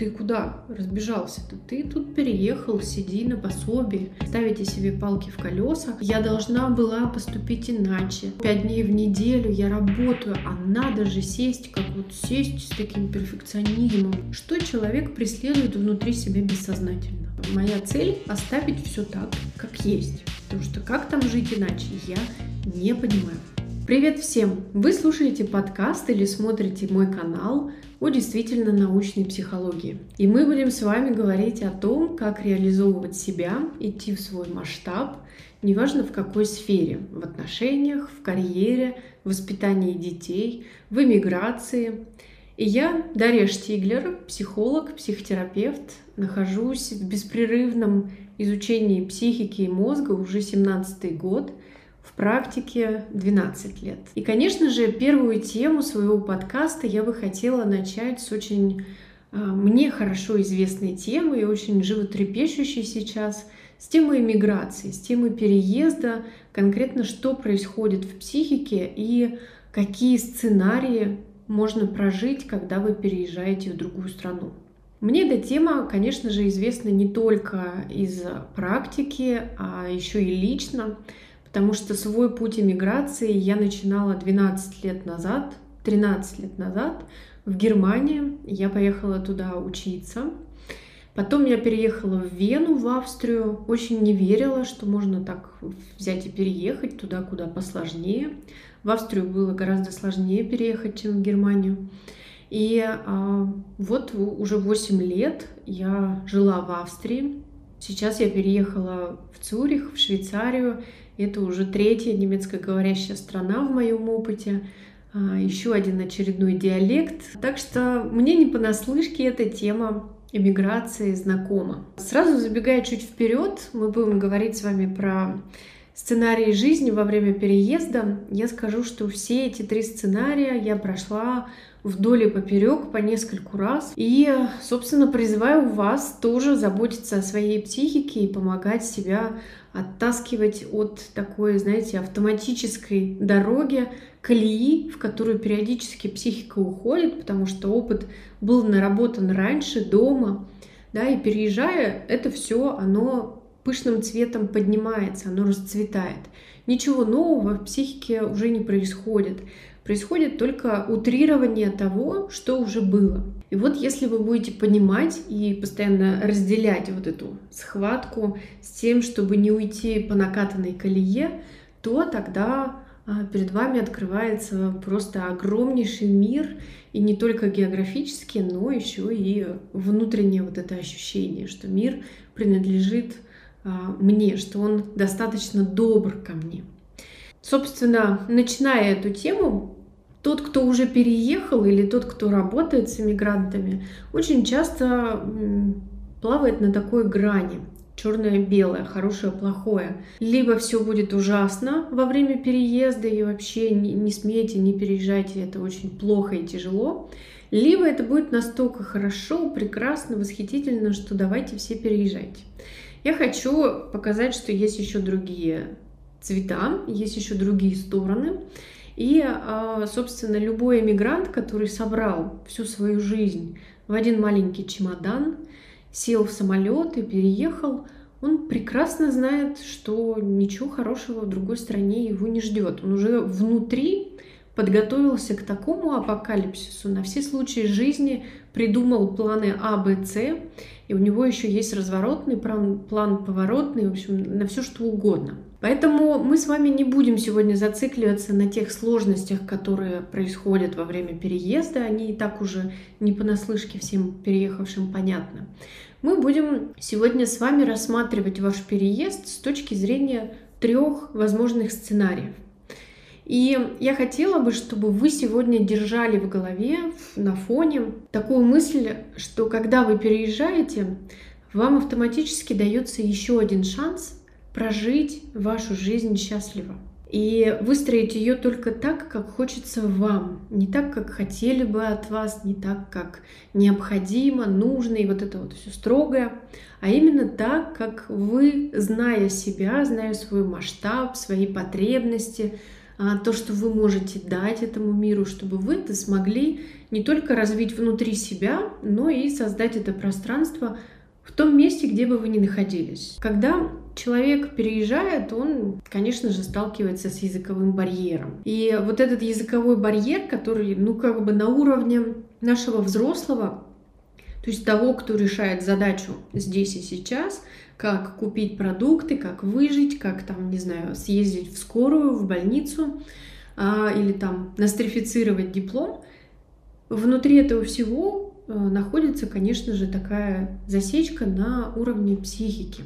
ты куда разбежался-то? Ты тут переехал, сиди на пособии, ставите себе палки в колеса. Я должна была поступить иначе. Пять дней в неделю я работаю, а надо же сесть, как вот сесть с таким перфекционизмом. Что человек преследует внутри себя бессознательно? Моя цель — оставить все так, как есть. Потому что как там жить иначе, я не понимаю. Привет всем! Вы слушаете подкаст или смотрите мой канал о действительно научной психологии. И мы будем с вами говорить о том, как реализовывать себя, идти в свой масштаб, неважно в какой сфере, в отношениях, в карьере, в воспитании детей, в эмиграции. И я, Дарья Штиглер, психолог, психотерапевт, нахожусь в беспрерывном изучении психики и мозга уже 17 год – в практике 12 лет. И, конечно же, первую тему своего подкаста я бы хотела начать с очень а, мне хорошо известной темы и очень животрепещущей сейчас, с темы иммиграции, с темы переезда, конкретно что происходит в психике и какие сценарии можно прожить, когда вы переезжаете в другую страну. Мне эта тема, конечно же, известна не только из практики, а еще и лично. Потому что свой путь эмиграции я начинала 12 лет назад, 13 лет назад в Германии. Я поехала туда учиться. Потом я переехала в Вену, в Австрию. Очень не верила, что можно так взять и переехать туда, куда посложнее. В Австрию было гораздо сложнее переехать, чем в Германию. И а, вот уже 8 лет я жила в Австрии. Сейчас я переехала в Цюрих, в Швейцарию, это уже третья немецкоговорящая страна в моем опыте. А, Еще один очередной диалект. Так что мне не понаслышке эта тема эмиграции знакома. Сразу забегая чуть вперед, мы будем говорить с вами про сценарии жизни во время переезда. Я скажу, что все эти три сценария я прошла вдоль и поперек по нескольку раз. И, собственно, призываю вас тоже заботиться о своей психике и помогать себя оттаскивать от такой, знаете, автоматической дороги, колеи, в которую периодически психика уходит, потому что опыт был наработан раньше, дома, да, и переезжая, это все, оно пышным цветом поднимается, оно расцветает. Ничего нового в психике уже не происходит. Происходит только утрирование того, что уже было. И вот если вы будете понимать и постоянно разделять вот эту схватку с тем, чтобы не уйти по накатанной колее, то тогда а, перед вами открывается просто огромнейший мир, и не только географически, но еще и внутреннее вот это ощущение, что мир принадлежит мне, что он достаточно добр ко мне. Собственно, начиная эту тему, тот, кто уже переехал или тот, кто работает с иммигрантами, очень часто плавает на такой грани черное-белое, хорошее, плохое. Либо все будет ужасно во время переезда и вообще не, не смейте, не переезжайте, это очень плохо и тяжело. Либо это будет настолько хорошо, прекрасно, восхитительно, что давайте все переезжайте. Я хочу показать, что есть еще другие цвета, есть еще другие стороны. И, а, собственно, любой эмигрант, который собрал всю свою жизнь в один маленький чемодан, сел в самолет и переехал, он прекрасно знает, что ничего хорошего в другой стране его не ждет. Он уже внутри подготовился к такому апокалипсису, на все случаи жизни придумал планы А, Б, С, и у него еще есть разворотный план, план поворотный, в общем, на все что угодно. Поэтому мы с вами не будем сегодня зацикливаться на тех сложностях, которые происходят во время переезда. Они и так уже не понаслышке всем переехавшим понятно. Мы будем сегодня с вами рассматривать ваш переезд с точки зрения трех возможных сценариев. И я хотела бы, чтобы вы сегодня держали в голове, на фоне, такую мысль, что когда вы переезжаете, вам автоматически дается еще один шанс прожить вашу жизнь счастливо. И выстроить ее только так, как хочется вам, не так, как хотели бы от вас, не так, как необходимо, нужно и вот это вот все строгое, а именно так, как вы, зная себя, зная свой масштаб, свои потребности, то, что вы можете дать этому миру, чтобы вы это смогли не только развить внутри себя, но и создать это пространство в том месте, где бы вы ни находились. Когда человек переезжает, он, конечно же, сталкивается с языковым барьером. И вот этот языковой барьер, который, ну, как бы на уровне нашего взрослого, то есть того, кто решает задачу здесь и сейчас, как купить продукты, как выжить, как там, не знаю, съездить в скорую, в больницу а, или там нострифицировать диплом. Внутри этого всего а, находится, конечно же, такая засечка на уровне психики.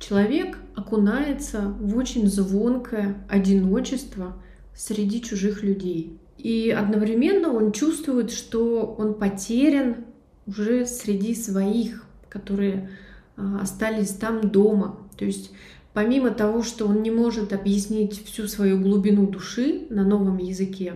Человек окунается в очень звонкое одиночество среди чужих людей. И одновременно он чувствует, что он потерян уже среди своих, которые остались там дома. То есть помимо того, что он не может объяснить всю свою глубину души на новом языке,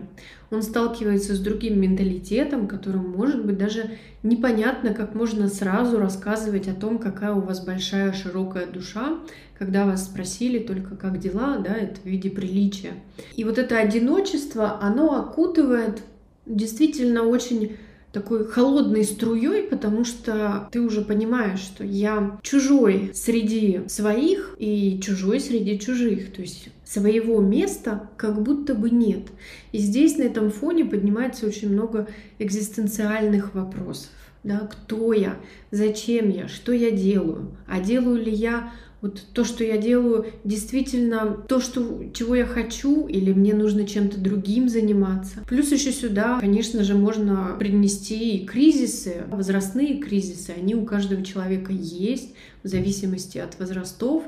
он сталкивается с другим менталитетом, которым может быть даже непонятно, как можно сразу рассказывать о том, какая у вас большая широкая душа, когда вас спросили только как дела, да, это в виде приличия. И вот это одиночество, оно окутывает действительно очень такой холодной струей, потому что ты уже понимаешь, что я чужой среди своих и чужой среди чужих. То есть своего места как будто бы нет. И здесь на этом фоне поднимается очень много экзистенциальных вопросов. Да, кто я, зачем я, что я делаю, а делаю ли я вот то, что я делаю, действительно то, что, чего я хочу, или мне нужно чем-то другим заниматься. Плюс еще сюда, конечно же, можно принести и кризисы, возрастные кризисы, они у каждого человека есть в зависимости от возрастов.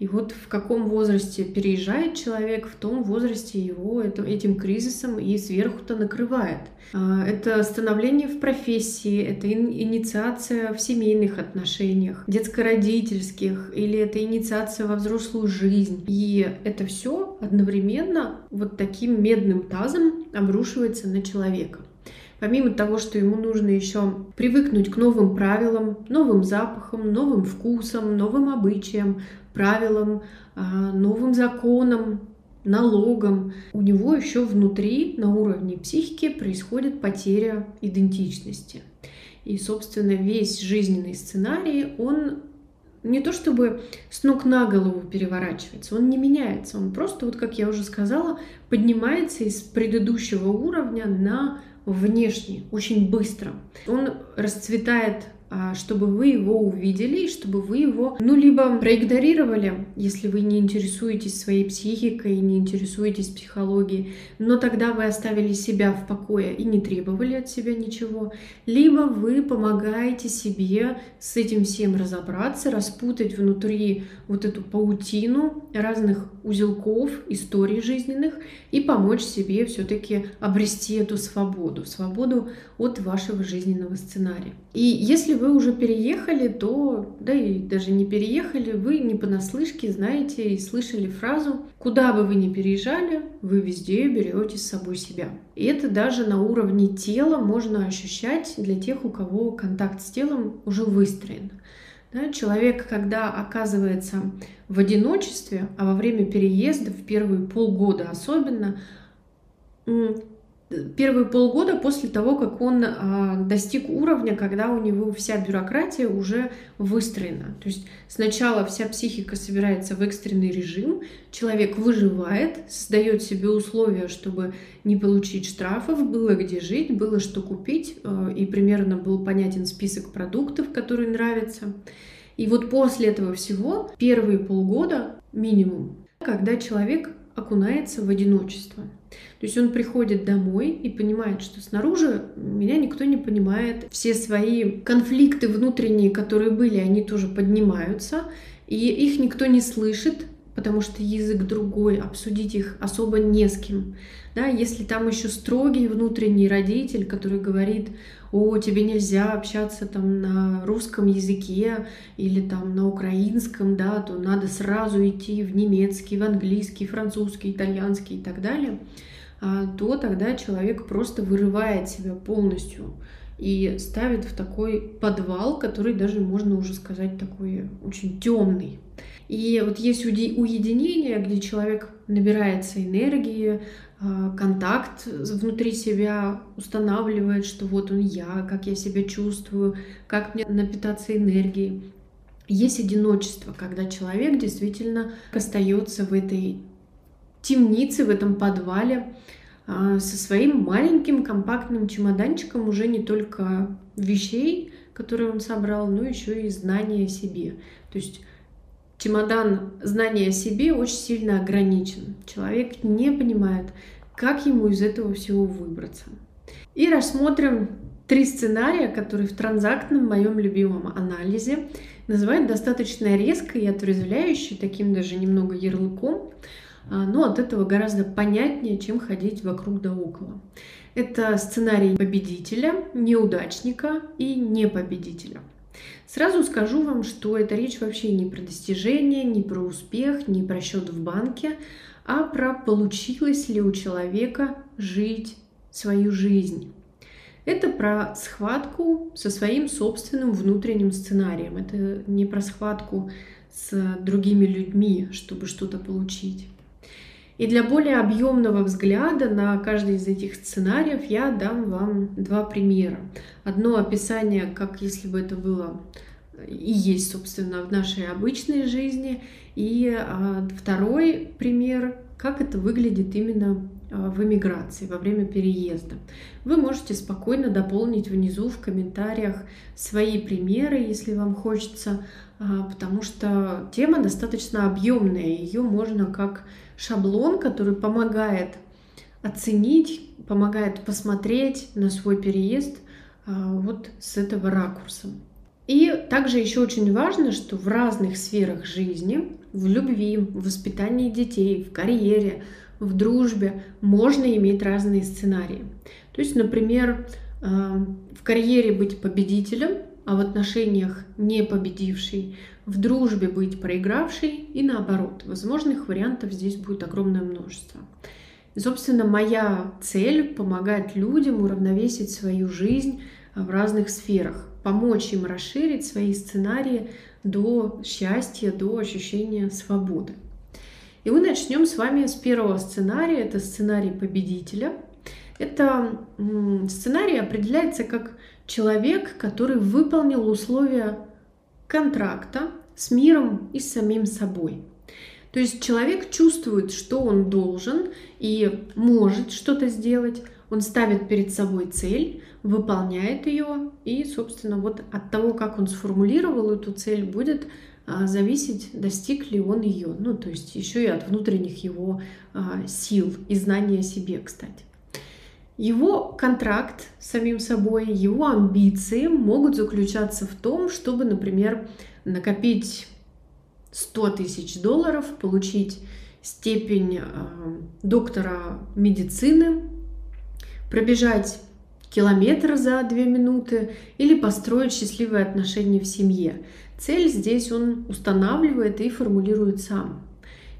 И вот в каком возрасте переезжает человек, в том возрасте его этим кризисом и сверху-то накрывает. А, это становление в профессии, это инициация в семейных отношениях, детско-родительских, или это инициация во взрослую жизнь. И это все одновременно вот таким медным тазом обрушивается на человека. Помимо того, что ему нужно еще привыкнуть к новым правилам, новым запахам, новым вкусам, новым обычаям, правилам, а, новым законам, налогам, у него еще внутри, на уровне психики, происходит потеря идентичности. И, собственно, весь жизненный сценарий, он не то чтобы с ног на голову переворачивается, он не меняется, он просто, вот как я уже сказала, поднимается из предыдущего уровня на внешний очень быстро. Он расцветает чтобы вы его увидели и чтобы вы его, ну, либо проигнорировали, если вы не интересуетесь своей психикой, не интересуетесь психологией, но тогда вы оставили себя в покое и не требовали от себя ничего, либо вы помогаете себе с этим всем разобраться, распутать внутри вот эту паутину разных узелков, историй жизненных и помочь себе все-таки обрести эту свободу, свободу от вашего жизненного сценария. И если вы уже переехали, то, да и даже не переехали, вы не понаслышке знаете и слышали фразу «Куда бы вы ни переезжали, вы везде берете с собой себя». И это даже на уровне тела можно ощущать для тех, у кого контакт с телом уже выстроен. Да, человек, когда оказывается в одиночестве, а во время переезда, в первые полгода особенно, первые полгода после того, как он а, достиг уровня, когда у него вся бюрократия уже выстроена. То есть сначала вся психика собирается в экстренный режим, человек выживает, создает себе условия, чтобы не получить штрафов, было где жить, было что купить, а, и примерно был понятен список продуктов, которые нравятся. И вот после этого всего первые полгода минимум, когда человек окунается в одиночество. То есть он приходит домой и понимает, что снаружи меня никто не понимает. Все свои конфликты внутренние, которые были, они тоже поднимаются, и их никто не слышит, потому что язык другой, обсудить их особо не с кем. Да, если там еще строгий внутренний родитель, который говорит, о, тебе нельзя общаться там на русском языке или там на украинском, да, то надо сразу идти в немецкий, в английский, французский, итальянский и так далее, а, то тогда человек просто вырывает себя полностью и ставит в такой подвал, который даже можно уже сказать такой очень темный. И вот есть уединение, где человек набирается энергии, контакт внутри себя устанавливает, что вот он я, как я себя чувствую, как мне напитаться энергией. Есть одиночество, когда человек действительно остается в этой темнице, в этом подвале, а, со своим маленьким компактным чемоданчиком уже не только вещей, которые он собрал, но еще и знания о себе. То есть чемодан знания о себе очень сильно ограничен. Человек не понимает, как ему из этого всего выбраться. И рассмотрим три сценария, которые в транзактном моем любимом анализе называют достаточно резко и отрезвляюще, таким даже немного ярлыком, а, но от этого гораздо понятнее, чем ходить вокруг да около. Это сценарий победителя, неудачника и непобедителя. Сразу скажу вам, что эта речь вообще не про достижение, не про успех, не про счет в банке, а про получилось ли у человека жить свою жизнь. Это про схватку со своим собственным внутренним сценарием. Это не про схватку с другими людьми, чтобы что-то получить. И для более объемного взгляда на каждый из этих сценариев я дам вам два примера. Одно описание, как если бы это было и есть, собственно, в нашей обычной жизни. И а, второй пример, как это выглядит именно а, в эмиграции, во время переезда. Вы можете спокойно дополнить внизу в комментариях свои примеры, если вам хочется, а, потому что тема достаточно объемная, ее можно как шаблон, который помогает оценить, помогает посмотреть на свой переезд а, вот с этого ракурса. И также еще очень важно, что в разных сферах жизни, в любви, в воспитании детей, в карьере, в дружбе можно иметь разные сценарии. То есть, например, а, в карьере быть победителем, а в отношениях не победивший, в дружбе быть проигравшей и наоборот. Возможных вариантов здесь будет огромное множество. И, собственно, моя цель — помогать людям уравновесить свою жизнь в разных сферах, помочь им расширить свои сценарии до счастья, до ощущения свободы. И мы начнем с вами с первого сценария. Это сценарий победителя. Это сценарий определяется как человек, который выполнил условия контракта с миром и с самим собой. То есть человек чувствует, что он должен и может что-то сделать. Он ставит перед собой цель, выполняет ее, и, собственно, вот от того, как он сформулировал эту цель, будет а, зависеть, достиг ли он ее. Ну, то есть еще и от внутренних его а, сил и знания о себе, кстати. Его контракт с самим собой, его амбиции могут заключаться в том, чтобы, например, накопить 100 тысяч долларов, получить степень э, доктора медицины, пробежать километр за две минуты или построить счастливые отношения в семье. Цель здесь он устанавливает и формулирует сам.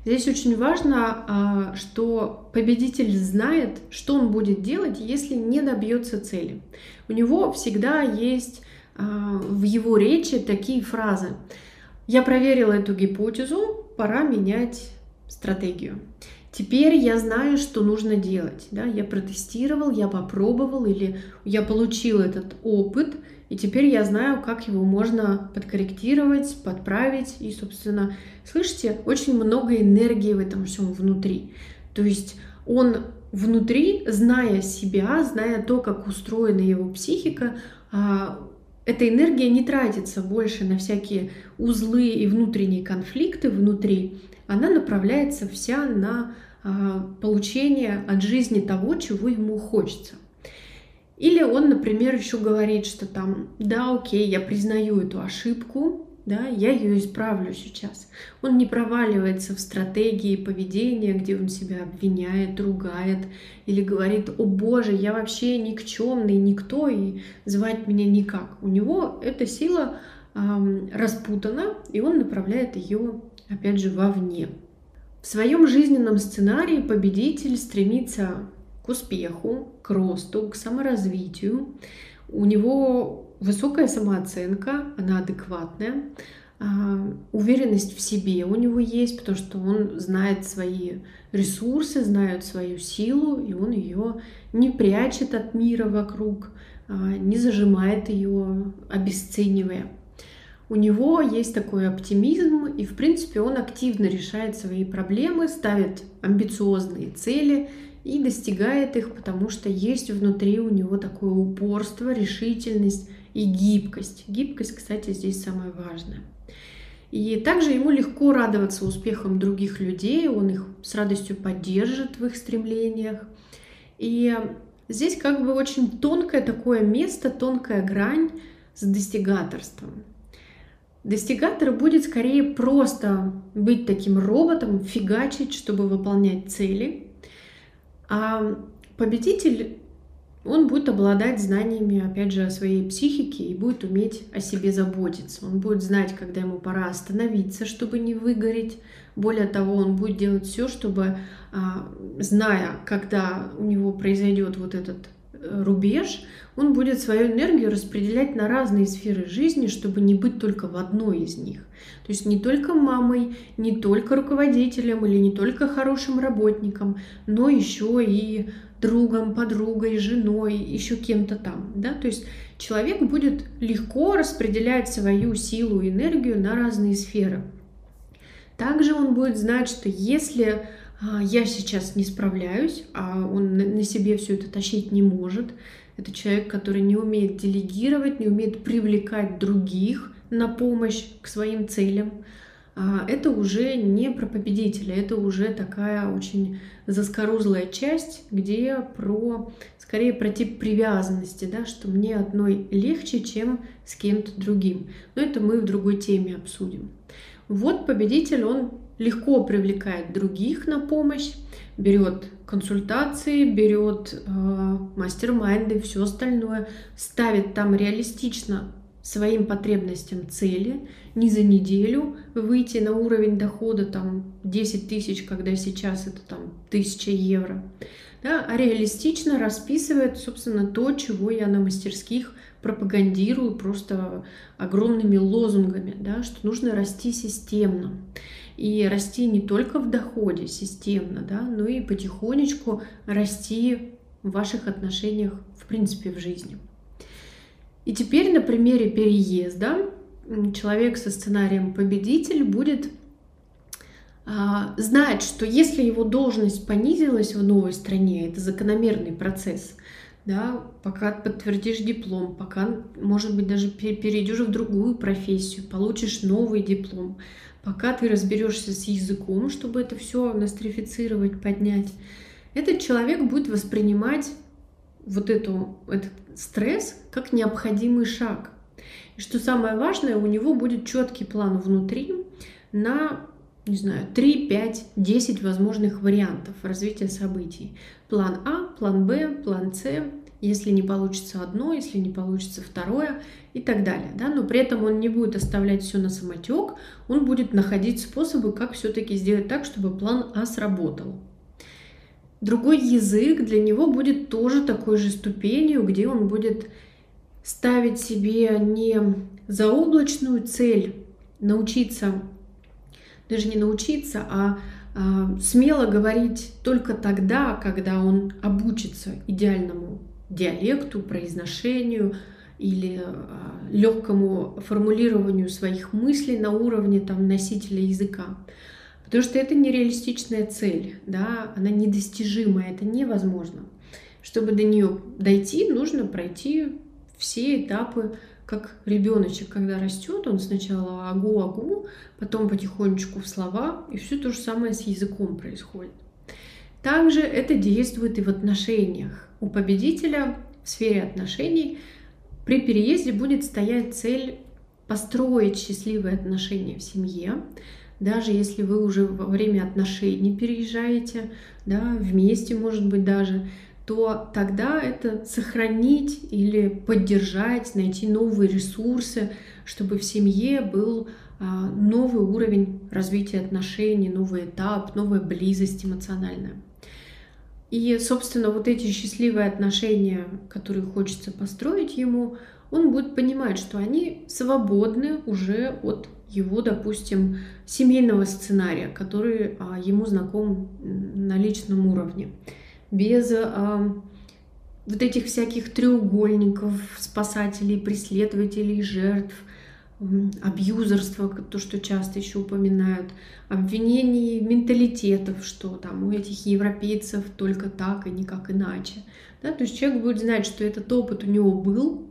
Здесь очень важно, а, что победитель знает, что он будет делать, если не добьется цели. У него всегда есть а, в его речи такие фразы. Я проверила эту гипотезу, пора менять стратегию. Теперь я знаю, что нужно делать. Да? Я протестировал, я попробовал или я получил этот опыт, и теперь я знаю, как его можно подкорректировать, подправить. И, собственно, слышите, очень много энергии в этом всем внутри. То есть он внутри, зная себя, зная то, как устроена его психика, а, эта энергия не тратится больше на всякие узлы и внутренние конфликты внутри, она направляется вся на а, получение от жизни того, чего ему хочется. Или он, например, еще говорит, что там, да, окей, я признаю эту ошибку, да, я ее исправлю сейчас. Он не проваливается в стратегии поведения, где он себя обвиняет, ругает или говорит, о боже, я вообще никчемный, никто, и звать меня никак. У него эта сила эм, распутана, и он направляет ее, опять же, вовне. В своем жизненном сценарии победитель стремится к успеху, к росту, к саморазвитию. У него высокая самооценка, она адекватная, а, уверенность в себе у него есть, потому что он знает свои ресурсы, знает свою силу, и он ее не прячет от мира вокруг, а, не зажимает ее, обесценивая. У него есть такой оптимизм, и в принципе он активно решает свои проблемы, ставит амбициозные цели и достигает их, потому что есть внутри у него такое упорство, решительность и гибкость. Гибкость, кстати, здесь самое важное. И также ему легко радоваться успехам других людей, он их с радостью поддержит в их стремлениях. И здесь как бы очень тонкое такое место, тонкая грань с достигаторством. Достигатор будет скорее просто быть таким роботом, фигачить, чтобы выполнять цели. А победитель, он будет обладать знаниями, опять же, о своей психике и будет уметь о себе заботиться. Он будет знать, когда ему пора остановиться, чтобы не выгореть. Более того, он будет делать все, чтобы, а, зная, когда у него произойдет вот этот рубеж, он будет свою энергию распределять на разные сферы жизни, чтобы не быть только в одной из них. То есть не только мамой, не только руководителем или не только хорошим работником, но еще и другом, подругой, женой, еще кем-то там. Да? То есть человек будет легко распределять свою силу и энергию на разные сферы. Также он будет знать, что если я сейчас не справляюсь, а он на себе все это тащить не может. Это человек, который не умеет делегировать, не умеет привлекать других на помощь к своим целям. А, это уже не про победителя, это уже такая очень заскорузлая часть, где про, скорее про тип привязанности, да, что мне одной легче, чем с кем-то другим. Но это мы в другой теме обсудим. Вот победитель, он легко привлекает других на помощь, берет консультации, берет э, мастер-майнды, все остальное, ставит там реалистично своим потребностям цели, не за неделю выйти на уровень дохода там 10 тысяч, когда сейчас это там 1000 евро, да, а реалистично расписывает, собственно, то, чего я на мастерских пропагандирую просто огромными лозунгами, да, что нужно расти системно и расти не только в доходе системно, да, но и потихонечку расти в ваших отношениях, в принципе, в жизни. И теперь на примере переезда человек со сценарием победитель будет а, знать, что если его должность понизилась в новой стране, это закономерный процесс, да, пока подтвердишь диплом, пока, может быть, даже перейдешь в другую профессию, получишь новый диплом, пока ты разберешься с языком, чтобы это все нострифицировать, поднять, этот человек будет воспринимать вот эту, этот стресс как необходимый шаг. И что самое важное, у него будет четкий план внутри на, не знаю, 3, 5, 10 возможных вариантов развития событий. План А, план Б, план С, если не получится одно, если не получится второе и так далее. Да? Но при этом он не будет оставлять все на самотек, он будет находить способы, как все-таки сделать так, чтобы план А сработал. Другой язык для него будет тоже такой же ступенью, где он будет ставить себе не заоблачную цель научиться, даже не научиться, а а, смело говорить только тогда, когда он обучится идеальному диалекту, произношению или а, легкому формулированию своих мыслей на уровне там, носителя языка. Потому что это нереалистичная цель, да, она недостижимая, это невозможно. Чтобы до нее дойти, нужно пройти все этапы, как ребеночек, когда растет, он сначала агу-агу, потом потихонечку в слова, и все то же самое с языком происходит. Также это действует и в отношениях. У победителя в сфере отношений при переезде будет стоять цель построить счастливые отношения в семье, даже если вы уже во время отношений переезжаете, да, вместе, может быть, даже, то тогда это сохранить или поддержать, найти новые ресурсы, чтобы в семье был а, новый уровень развития отношений, новый этап, новая близость эмоциональная. И, собственно, вот эти счастливые отношения, которые хочется построить ему, он будет понимать, что они свободны уже от его, допустим, семейного сценария, который а, ему знаком на личном уровне. Без а, вот этих всяких треугольников, спасателей, преследователей, жертв, абьюзерства, то, что часто еще упоминают, обвинений менталитетов, что там у этих европейцев только так и никак иначе. Да? То есть человек будет знать, что этот опыт у него был,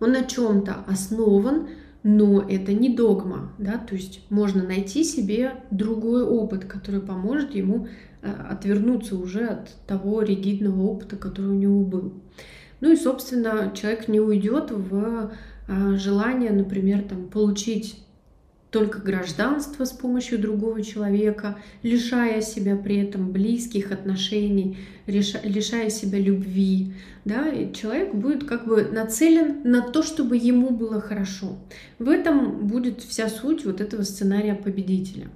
он на чем-то основан, но это не догма, да, то есть можно найти себе другой опыт, который поможет ему э, отвернуться уже от того ригидного опыта, который у него был. Ну и, собственно, человек не уйдет в желание, например, там, получить только гражданство с помощью другого человека, лишая себя при этом близких отношений, лишая себя любви. Да? И человек будет как бы нацелен на то, чтобы ему было хорошо. В этом будет вся суть вот этого сценария победителя.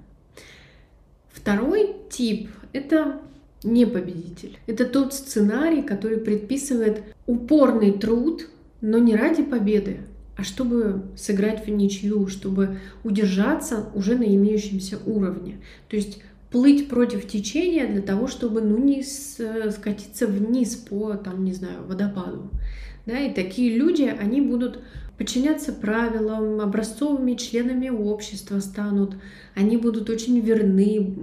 Второй тип — это не победитель. Это тот сценарий, который предписывает упорный труд, но не ради победы, а чтобы сыграть в ничью, чтобы удержаться уже на имеющемся уровне. То есть плыть против течения для того, чтобы ну, не скатиться вниз по, там, не знаю, водопаду. Да, и такие люди, они будут подчиняться правилам, образцовыми членами общества станут, они будут очень верны,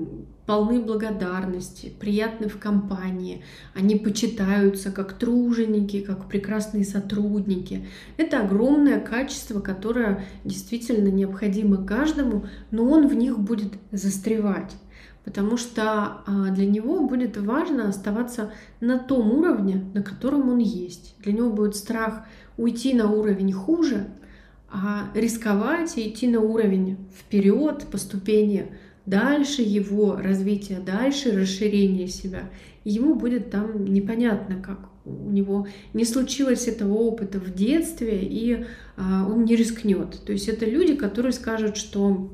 полны благодарности, приятны в компании, они почитаются как труженики, как прекрасные сотрудники. Это огромное качество, которое действительно необходимо каждому, но он в них будет застревать потому что а, для него будет важно оставаться на том уровне, на котором он есть. Для него будет страх уйти на уровень хуже, а рисковать и идти на уровень вперед по ступени дальше его развития, дальше расширения себя. Ему будет там непонятно, как у него не случилось этого опыта в детстве, и а, он не рискнет. То есть это люди, которые скажут, что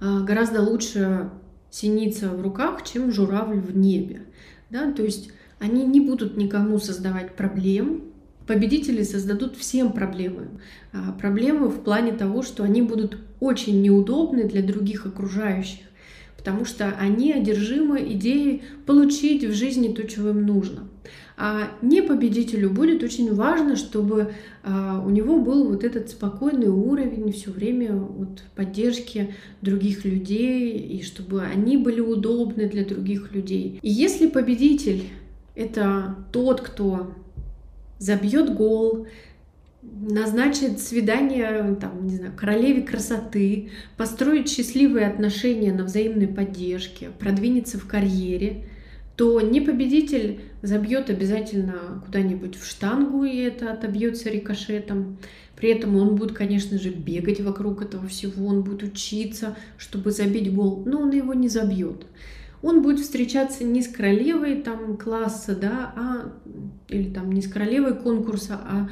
а, гораздо лучше синица в руках, чем журавль в небе. Да? То есть они не будут никому создавать проблем, победители создадут всем проблемы. А, проблемы в плане того, что они будут очень неудобны для других окружающих, потому что они одержимы идеей получить в жизни то, чего им нужно. А не победителю будет очень важно, чтобы а, у него был вот этот спокойный уровень все время вот поддержки других людей, и чтобы они были удобны для других людей. И если победитель это тот, кто забьет гол, назначит свидание, там, не знаю, королеве красоты, построит счастливые отношения на взаимной поддержке, продвинется в карьере, то не победитель забьет обязательно куда-нибудь в штангу, и это отобьется рикошетом. При этом он будет, конечно же, бегать вокруг этого всего, он будет учиться, чтобы забить гол, но он его не забьет он будет встречаться не с королевой там класса, да, а или там не с королевой конкурса, а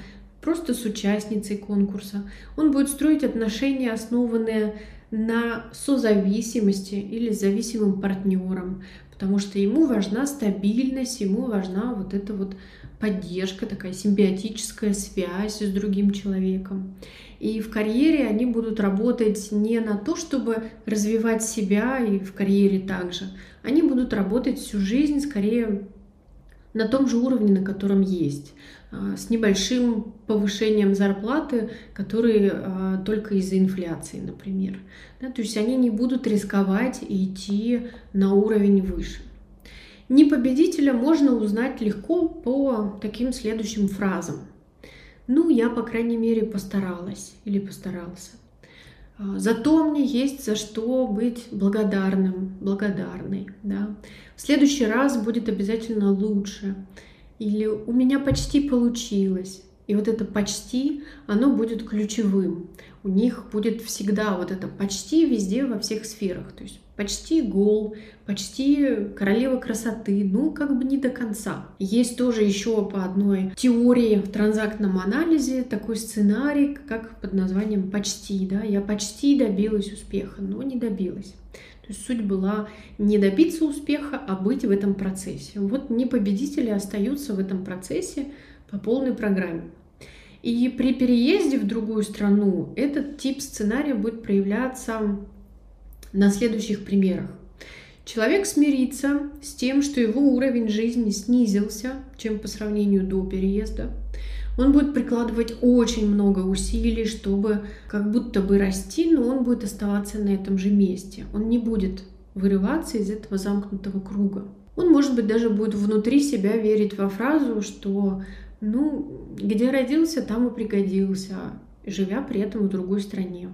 просто с участницей конкурса. Он будет строить отношения, основанные на созависимости или зависимым партнером, потому что ему важна стабильность, ему важна вот эта вот поддержка, такая симбиотическая связь с другим человеком. И в карьере они будут работать не на то, чтобы развивать себя и в карьере также. Они будут работать всю жизнь скорее на том же уровне, на котором есть, с небольшим повышением зарплаты, которые а, только из-за инфляции, например. Да, то есть они не будут рисковать и идти на уровень выше. Не победителя можно узнать легко по таким следующим фразам. Ну, я, по крайней мере, постаралась или постарался. А, зато мне есть за что быть благодарным, благодарной. Да? В следующий раз будет обязательно лучше. Или у меня почти получилось. И вот это почти, оно будет ключевым. У них будет всегда вот это почти везде во всех сферах. То есть почти гол, почти королева красоты, ну как бы не до конца. Есть тоже еще по одной теории в транзактном анализе такой сценарий, как под названием почти, да, я почти добилась успеха, но не добилась. То есть суть была не добиться успеха, а быть в этом процессе. Вот не победители остаются в этом процессе по полной программе. И при переезде в другую страну этот тип сценария будет проявляться на следующих примерах. Человек смирится с тем, что его уровень жизни снизился, чем по сравнению до переезда. Он будет прикладывать очень много усилий, чтобы как будто бы расти, но он будет оставаться на этом же месте. Он не будет вырываться из этого замкнутого круга. Он, может быть, даже будет внутри себя верить во фразу, что ну, где родился, там и пригодился, живя при этом в другой стране.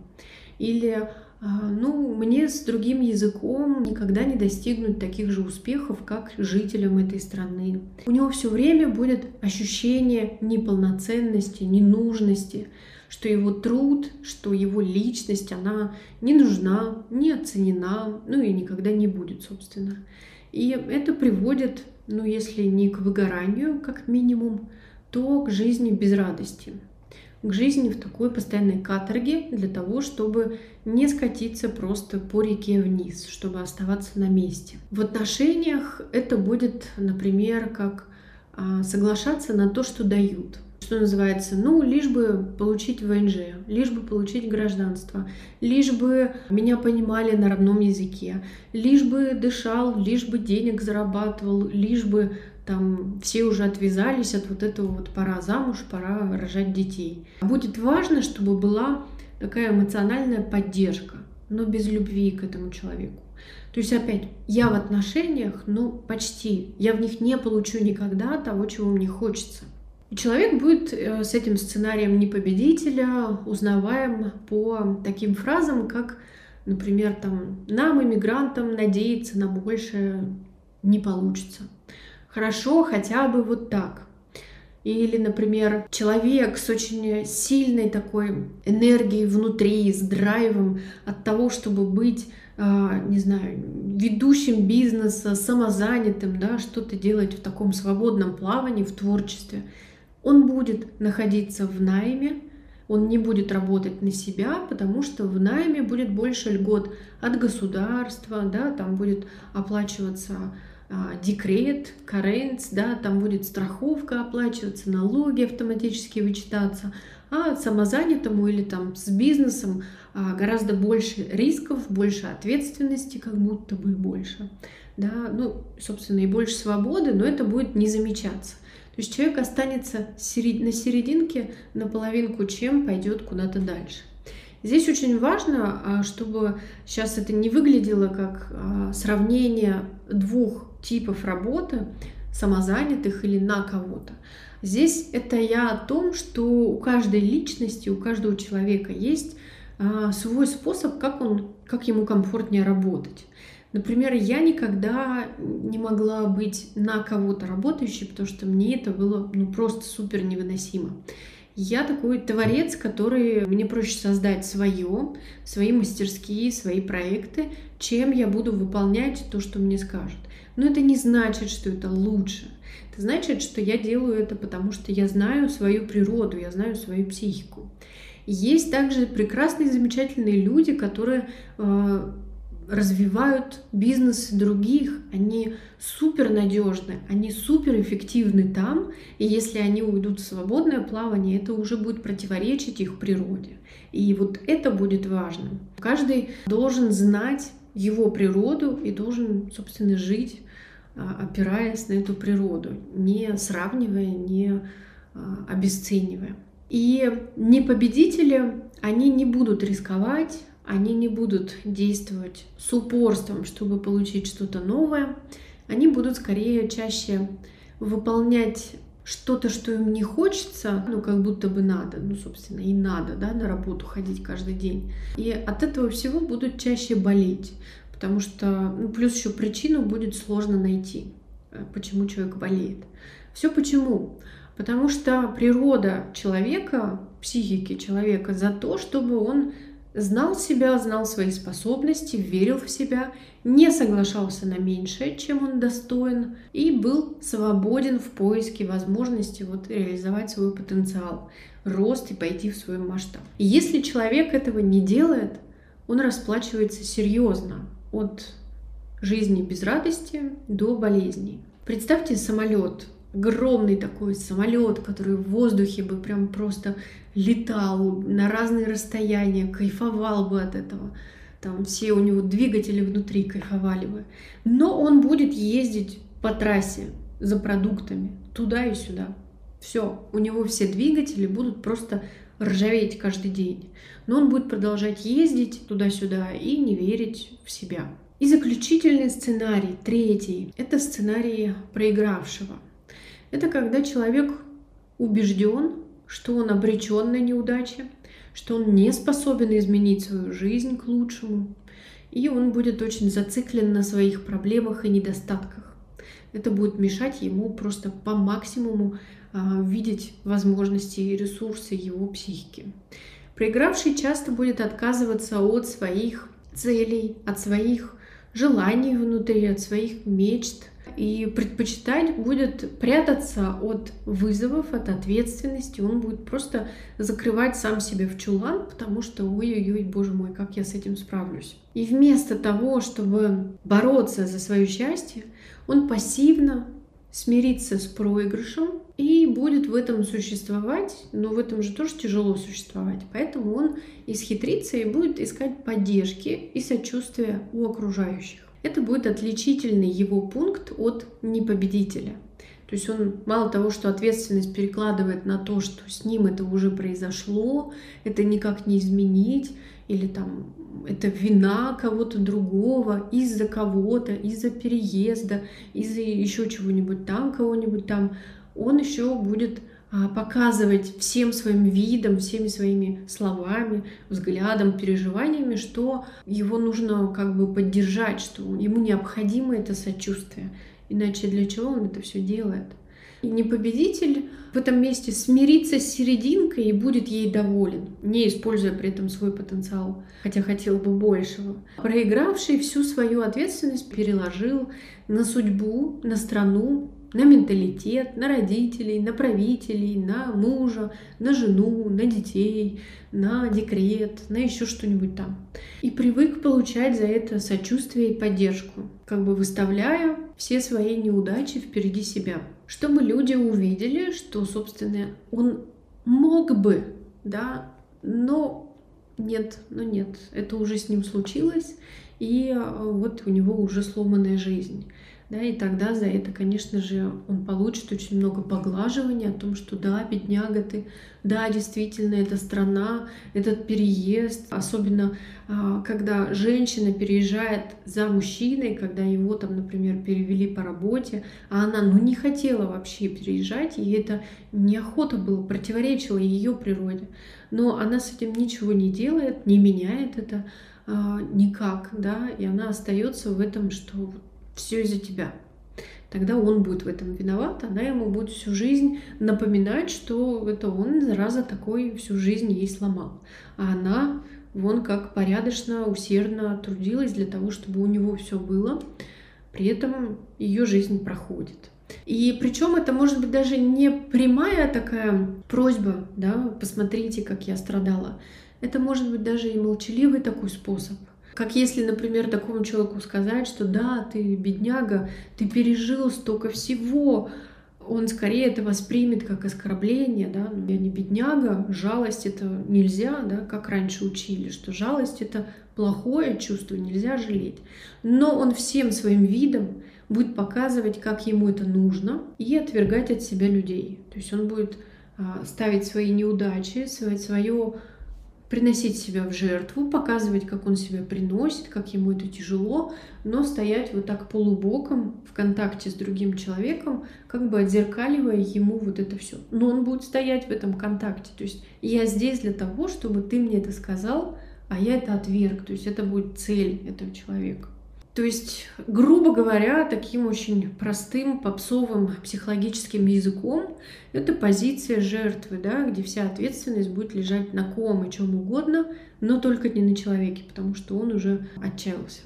Или ну, мне с другим языком никогда не достигнуть таких же успехов, как жителям этой страны. У него все время будет ощущение неполноценности, ненужности, что его труд, что его личность, она не нужна, не оценена, ну и никогда не будет, собственно. И это приводит, ну если не к выгоранию, как минимум, то к жизни без радости к жизни в такой постоянной каторге для того, чтобы не скатиться просто по реке вниз, чтобы оставаться на месте. В отношениях это будет, например, как а, соглашаться на то, что дают. Что называется, ну, лишь бы получить ВНЖ, лишь бы получить гражданство, лишь бы меня понимали на родном языке, лишь бы дышал, лишь бы денег зарабатывал, лишь бы там все уже отвязались от вот этого вот пора замуж, пора рожать детей. Будет важно, чтобы была такая эмоциональная поддержка, но без любви к этому человеку. То есть опять, я в отношениях, ну почти, я в них не получу никогда того, чего мне хочется. И человек будет э, с этим сценарием не победителя узнаваем по таким фразам, как, например, там, нам, иммигрантам, надеяться на большее не получится хорошо хотя бы вот так. Или, например, человек с очень сильной такой энергией внутри, с драйвом от того, чтобы быть, а, не знаю, ведущим бизнеса, самозанятым, да, что-то делать в таком свободном плавании, в творчестве, он будет находиться в найме, он не будет работать на себя, потому что в найме будет больше льгот от государства, да, там будет оплачиваться декрет, каренц, да, там будет страховка оплачиваться, налоги автоматически вычитаться, а самозанятому или там с бизнесом а, гораздо больше рисков, больше ответственности, как будто бы больше, да, ну, собственно, и больше свободы, но это будет не замечаться. То есть человек останется на серединке, на половинку, чем пойдет куда-то дальше. Здесь очень важно, а, чтобы сейчас это не выглядело как сравнение двух типов работы, самозанятых или на кого-то. Здесь это я о том, что у каждой личности, у каждого человека есть а, свой способ, как, он, как ему комфортнее работать. Например, я никогда не могла быть на кого-то работающей, потому что мне это было ну, просто супер невыносимо. Я такой творец, который мне проще создать свое, свои мастерские, свои проекты, чем я буду выполнять то, что мне скажут. Но это не значит, что это лучше. Это значит, что я делаю это потому, что я знаю свою природу, я знаю свою психику. Есть также прекрасные, замечательные люди, которые э, развивают бизнес других, они супер надежны, они супер эффективны там, и если они уйдут в свободное плавание, это уже будет противоречить их природе. И вот это будет важным. Каждый должен знать его природу и должен, собственно, жить, а, опираясь на эту природу, не сравнивая, не а, обесценивая. И не победители, они не будут рисковать, они не будут действовать с упорством, чтобы получить что-то новое. Они будут скорее чаще выполнять что-то, что им не хочется, ну, как будто бы надо, ну, собственно, и надо, да, на работу ходить каждый день. И от этого всего будут чаще болеть, потому что, ну, плюс еще причину будет сложно найти, э, почему человек болеет. Все почему? Потому что природа человека, психики человека за то, чтобы он знал себя, знал свои способности, верил в себя, не соглашался на меньшее, чем он достоин, и был свободен в поиске возможности вот реализовать свой потенциал, рост и пойти в свой масштаб. И если человек этого не делает, он расплачивается серьезно от жизни без радости до болезней. Представьте самолет, огромный такой самолет, который в воздухе бы прям просто летал на разные расстояния, кайфовал бы от этого. Там все у него двигатели внутри кайфовали бы. Но он будет ездить по трассе за продуктами туда и сюда. Все, у него все двигатели будут просто ржаветь каждый день. Но он будет продолжать ездить туда-сюда и не верить в себя. И заключительный сценарий, третий, это сценарий проигравшего. Это когда человек убежден, что он обречен на неудачи, что он не способен изменить свою жизнь к лучшему, и он будет очень зациклен на своих проблемах и недостатках. Это будет мешать ему просто по максимуму а, видеть возможности и ресурсы его психики. Проигравший часто будет отказываться от своих целей, от своих желаний внутри, от своих мечт, и предпочитать будет прятаться от вызовов, от ответственности. Он будет просто закрывать сам себя в чулан, потому что ой-ой-ой, боже мой, как я с этим справлюсь. И вместо того, чтобы бороться за свое счастье, он пассивно смирится с проигрышем и будет в этом существовать, но в этом же тоже тяжело существовать. Поэтому он исхитрится и будет искать поддержки и сочувствия у окружающих это будет отличительный его пункт от непобедителя. То есть он мало того, что ответственность перекладывает на то, что с ним это уже произошло, это никак не изменить, или там это вина кого-то другого, из-за кого-то, из-за переезда, из-за еще чего-нибудь там, кого-нибудь там, он еще будет показывать всем своим видом, всеми своими словами, взглядом, переживаниями, что его нужно как бы поддержать, что ему необходимо это сочувствие. Иначе для чего он это все делает? И не победитель в этом месте смирится с серединкой и будет ей доволен, не используя при этом свой потенциал, хотя хотел бы большего. Проигравший всю свою ответственность переложил на судьбу, на страну, на менталитет, на родителей, на правителей, на мужа, на жену, на детей, на декрет, на еще что-нибудь там. И привык получать за это сочувствие и поддержку, как бы выставляя все свои неудачи впереди себя. Чтобы люди увидели, что, собственно, он мог бы, да, но нет, но нет, это уже с ним случилось, и э, вот у него уже сломанная жизнь. Да, и тогда за это, конечно же, он получит очень много поглаживания о том, что да, бедняга ты, да, действительно, эта страна, этот переезд, особенно а, когда женщина переезжает за мужчиной, когда его там, например, перевели по работе, а она, ну, не хотела вообще переезжать, и это неохота было, противоречило ее природе. Но она с этим ничего не делает, не меняет это а, никак, да, и она остается в этом, что все из-за тебя. Тогда он будет в этом виноват, она ему будет всю жизнь напоминать, что это он, зараза, такой всю жизнь ей сломал. А она вон как порядочно, усердно трудилась для того, чтобы у него все было. При этом ее жизнь проходит. И причем это может быть даже не прямая такая просьба, да, посмотрите, как я страдала. Это может быть даже и молчаливый такой способ – как если, например, такому человеку сказать, что да, ты бедняга, ты пережил столько всего, он скорее это воспримет как оскорбление, да, ну, я не бедняга, жалость это нельзя, да, как раньше учили, что жалость это плохое чувство, нельзя жалеть. Но он всем своим видом будет показывать, как ему это нужно, и отвергать от себя людей. То есть он будет а, ставить свои неудачи, свое, свое приносить себя в жертву, показывать, как он себя приносит, как ему это тяжело, но стоять вот так полубоком в контакте с другим человеком, как бы отзеркаливая ему вот это все. Но он будет стоять в этом контакте. То есть я здесь для того, чтобы ты мне это сказал, а я это отверг. То есть это будет цель этого человека. То есть, грубо говоря, таким очень простым попсовым психологическим языком, это позиция жертвы, да, где вся ответственность будет лежать на ком и чем угодно, но только не на человеке, потому что он уже отчаялся.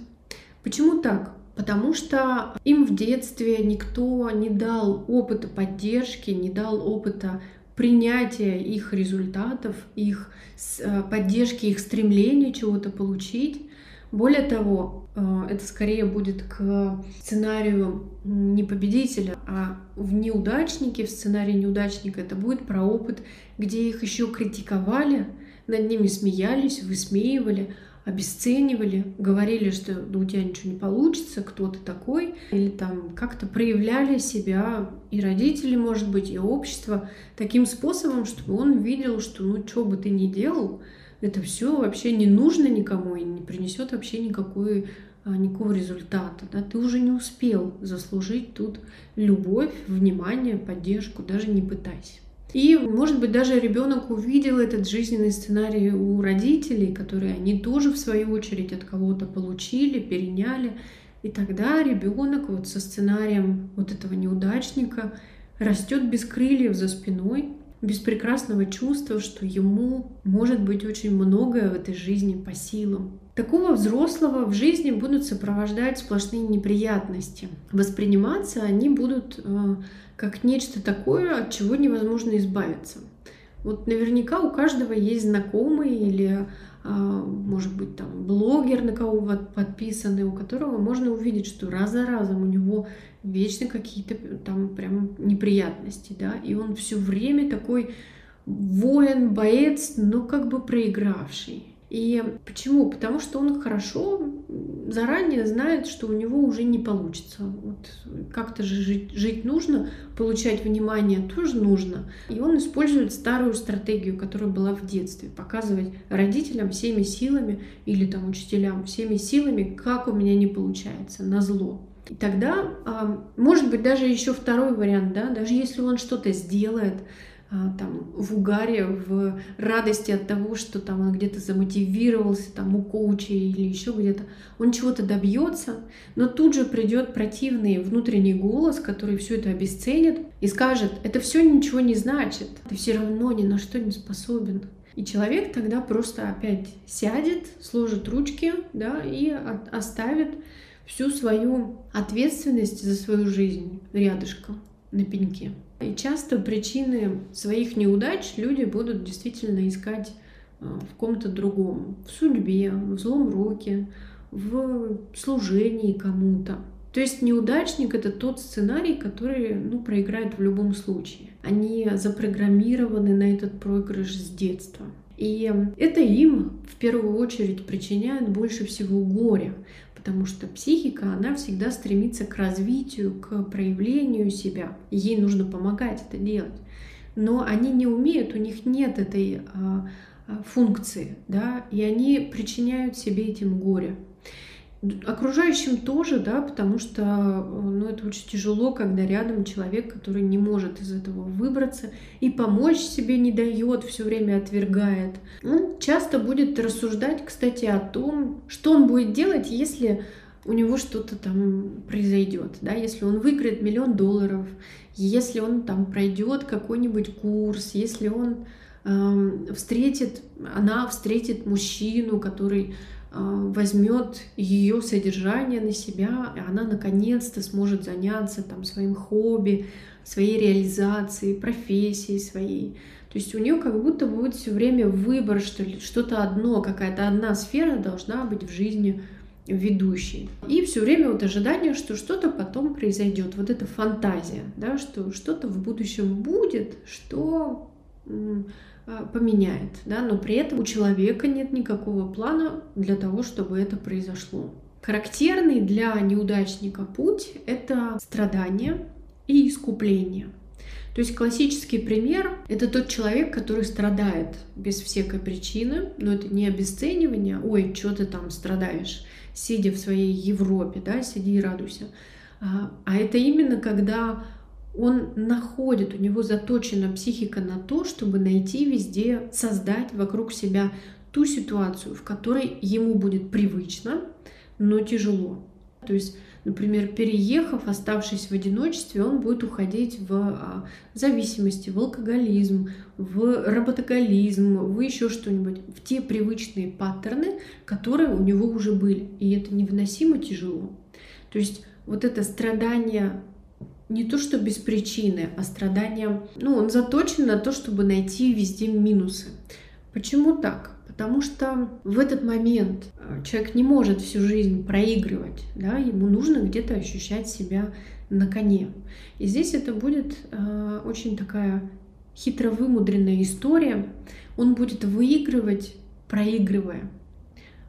Почему так? Потому что им в детстве никто не дал опыта поддержки, не дал опыта принятия их результатов, их э, поддержки, их стремления чего-то получить. Более того, э, это скорее будет к сценарию не победителя, а в неудачнике, в сценарии неудачника это будет про опыт, где их еще критиковали, над ними смеялись, высмеивали, обесценивали, говорили, что да, у тебя ничего не получится, кто ты такой, или там как-то проявляли себя и родители, может быть, и общество таким способом, чтобы он видел, что ну что бы ты ни делал, это все вообще не нужно никому и не принесет вообще никакой а, никакого результата. Да? Ты уже не успел заслужить тут любовь, внимание, поддержку, даже не пытайся. И, может быть, даже ребенок увидел этот жизненный сценарий у родителей, которые они тоже, в свою очередь, от кого-то получили, переняли. И тогда ребенок вот со сценарием вот этого неудачника растет без крыльев за спиной, без прекрасного чувства, что ему может быть очень многое в этой жизни по силам. Такого взрослого в жизни будут сопровождать сплошные неприятности. Восприниматься они будут э, как нечто такое, от чего невозможно избавиться. Вот наверняка у каждого есть знакомый или, может быть, там блогер, на кого вы подписаны, у которого можно увидеть, что раз за разом у него вечно какие-то там прям неприятности, да, и он все время такой воин, боец, но как бы проигравший. И почему? Потому что он хорошо заранее знает, что у него уже не получится. Вот как-то же жить, жить нужно, получать внимание тоже нужно. И он использует старую стратегию, которая была в детстве, показывать родителям всеми силами или там учителям всеми силами, как у меня не получается, на зло. И тогда, а, может быть, даже еще второй вариант, да, даже если он что-то сделает, там, в угаре, в радости от того, что там он где-то замотивировался, там у коуча или еще где-то, он чего-то добьется, но тут же придет противный внутренний голос, который все это обесценит и скажет, это все ничего не значит, ты все равно ни на что не способен. И человек тогда просто опять сядет, сложит ручки, да, и оставит всю свою ответственность за свою жизнь рядышком на пеньке. И часто причины своих неудач люди будут действительно искать а, в ком-то другом, в судьбе, в злом роке, в служении кому-то. То есть неудачник это тот сценарий, который ну, проиграет в любом случае. Они запрограммированы на этот проигрыш с детства. И это им в первую очередь причиняет больше всего горя, потому что психика, она всегда стремится к развитию, к проявлению себя. Ей нужно помогать это делать. Но они не умеют, у них нет этой а, а, функции, да, и они причиняют себе этим горе. Окружающим тоже, да, потому что ну, это очень тяжело, когда рядом человек, который не может из этого выбраться и помочь себе не дает, все время отвергает. Он часто будет рассуждать, кстати, о том, что он будет делать, если у него что-то там произойдет, да, если он выиграет миллион долларов, если он там пройдет какой-нибудь курс, если он э, встретит, она встретит мужчину, который возьмет ее содержание на себя, и она наконец-то сможет заняться там своим хобби, своей реализацией, профессией своей. То есть у нее как будто будет все время выбор, что ли, что-то одно, какая-то одна сфера должна быть в жизни ведущей. И все время вот ожидание, что что-то потом произойдет. Вот эта фантазия, да, что что-то в будущем будет, что а, поменяет, да, но при этом у человека нет никакого плана для того, чтобы это произошло. Характерный для неудачника путь — это страдание и искупление. То есть классический пример — это тот человек, который страдает без всякой причины, но это не обесценивание, ой, что ты там страдаешь, сидя в своей Европе, да, сиди и радуйся. А, а это именно когда он находит, у него заточена психика на то, чтобы найти везде, создать вокруг себя ту ситуацию, в которой ему будет привычно, но тяжело. То есть, например, переехав, оставшись в одиночестве, он будет уходить в а, зависимости, в алкоголизм, в работоголизм, в еще что-нибудь, в те привычные паттерны, которые у него уже были. И это невыносимо тяжело. То есть вот это страдание не то что без причины, а страдание, ну, он заточен на то, чтобы найти везде минусы. Почему так? Потому что в этот момент э, человек не может всю жизнь проигрывать, да, ему нужно где-то ощущать себя на коне. И здесь это будет э, очень такая хитро вымудренная история. Он будет выигрывать, проигрывая.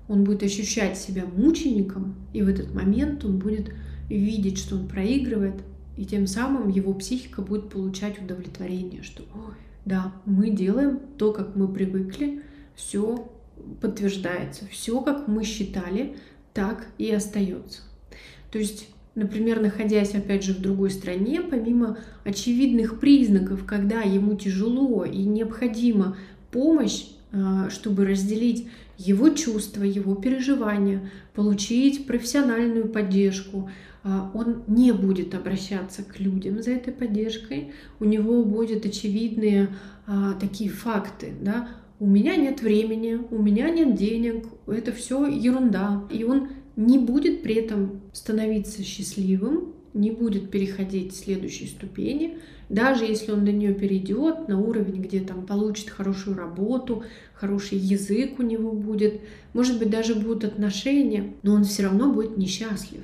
Он будет ощущать себя мучеником, и в этот момент он будет видеть, что он проигрывает, и тем самым его психика будет получать удовлетворение, что да, мы делаем то, как мы привыкли, все подтверждается, все, как мы считали, так и остается. То есть, например, находясь опять же в другой стране, помимо очевидных признаков, когда ему тяжело и необходима помощь, а, чтобы разделить его чувства, его переживания, получить профессиональную поддержку, он не будет обращаться к людям за этой поддержкой, у него будут очевидные а, такие факты, да, у меня нет времени, у меня нет денег, это все ерунда. И он не будет при этом становиться счастливым, не будет переходить следующей ступени, даже если он до нее перейдет на уровень, где там получит хорошую работу, хороший язык у него будет, может быть, даже будут отношения, но он все равно будет несчастлив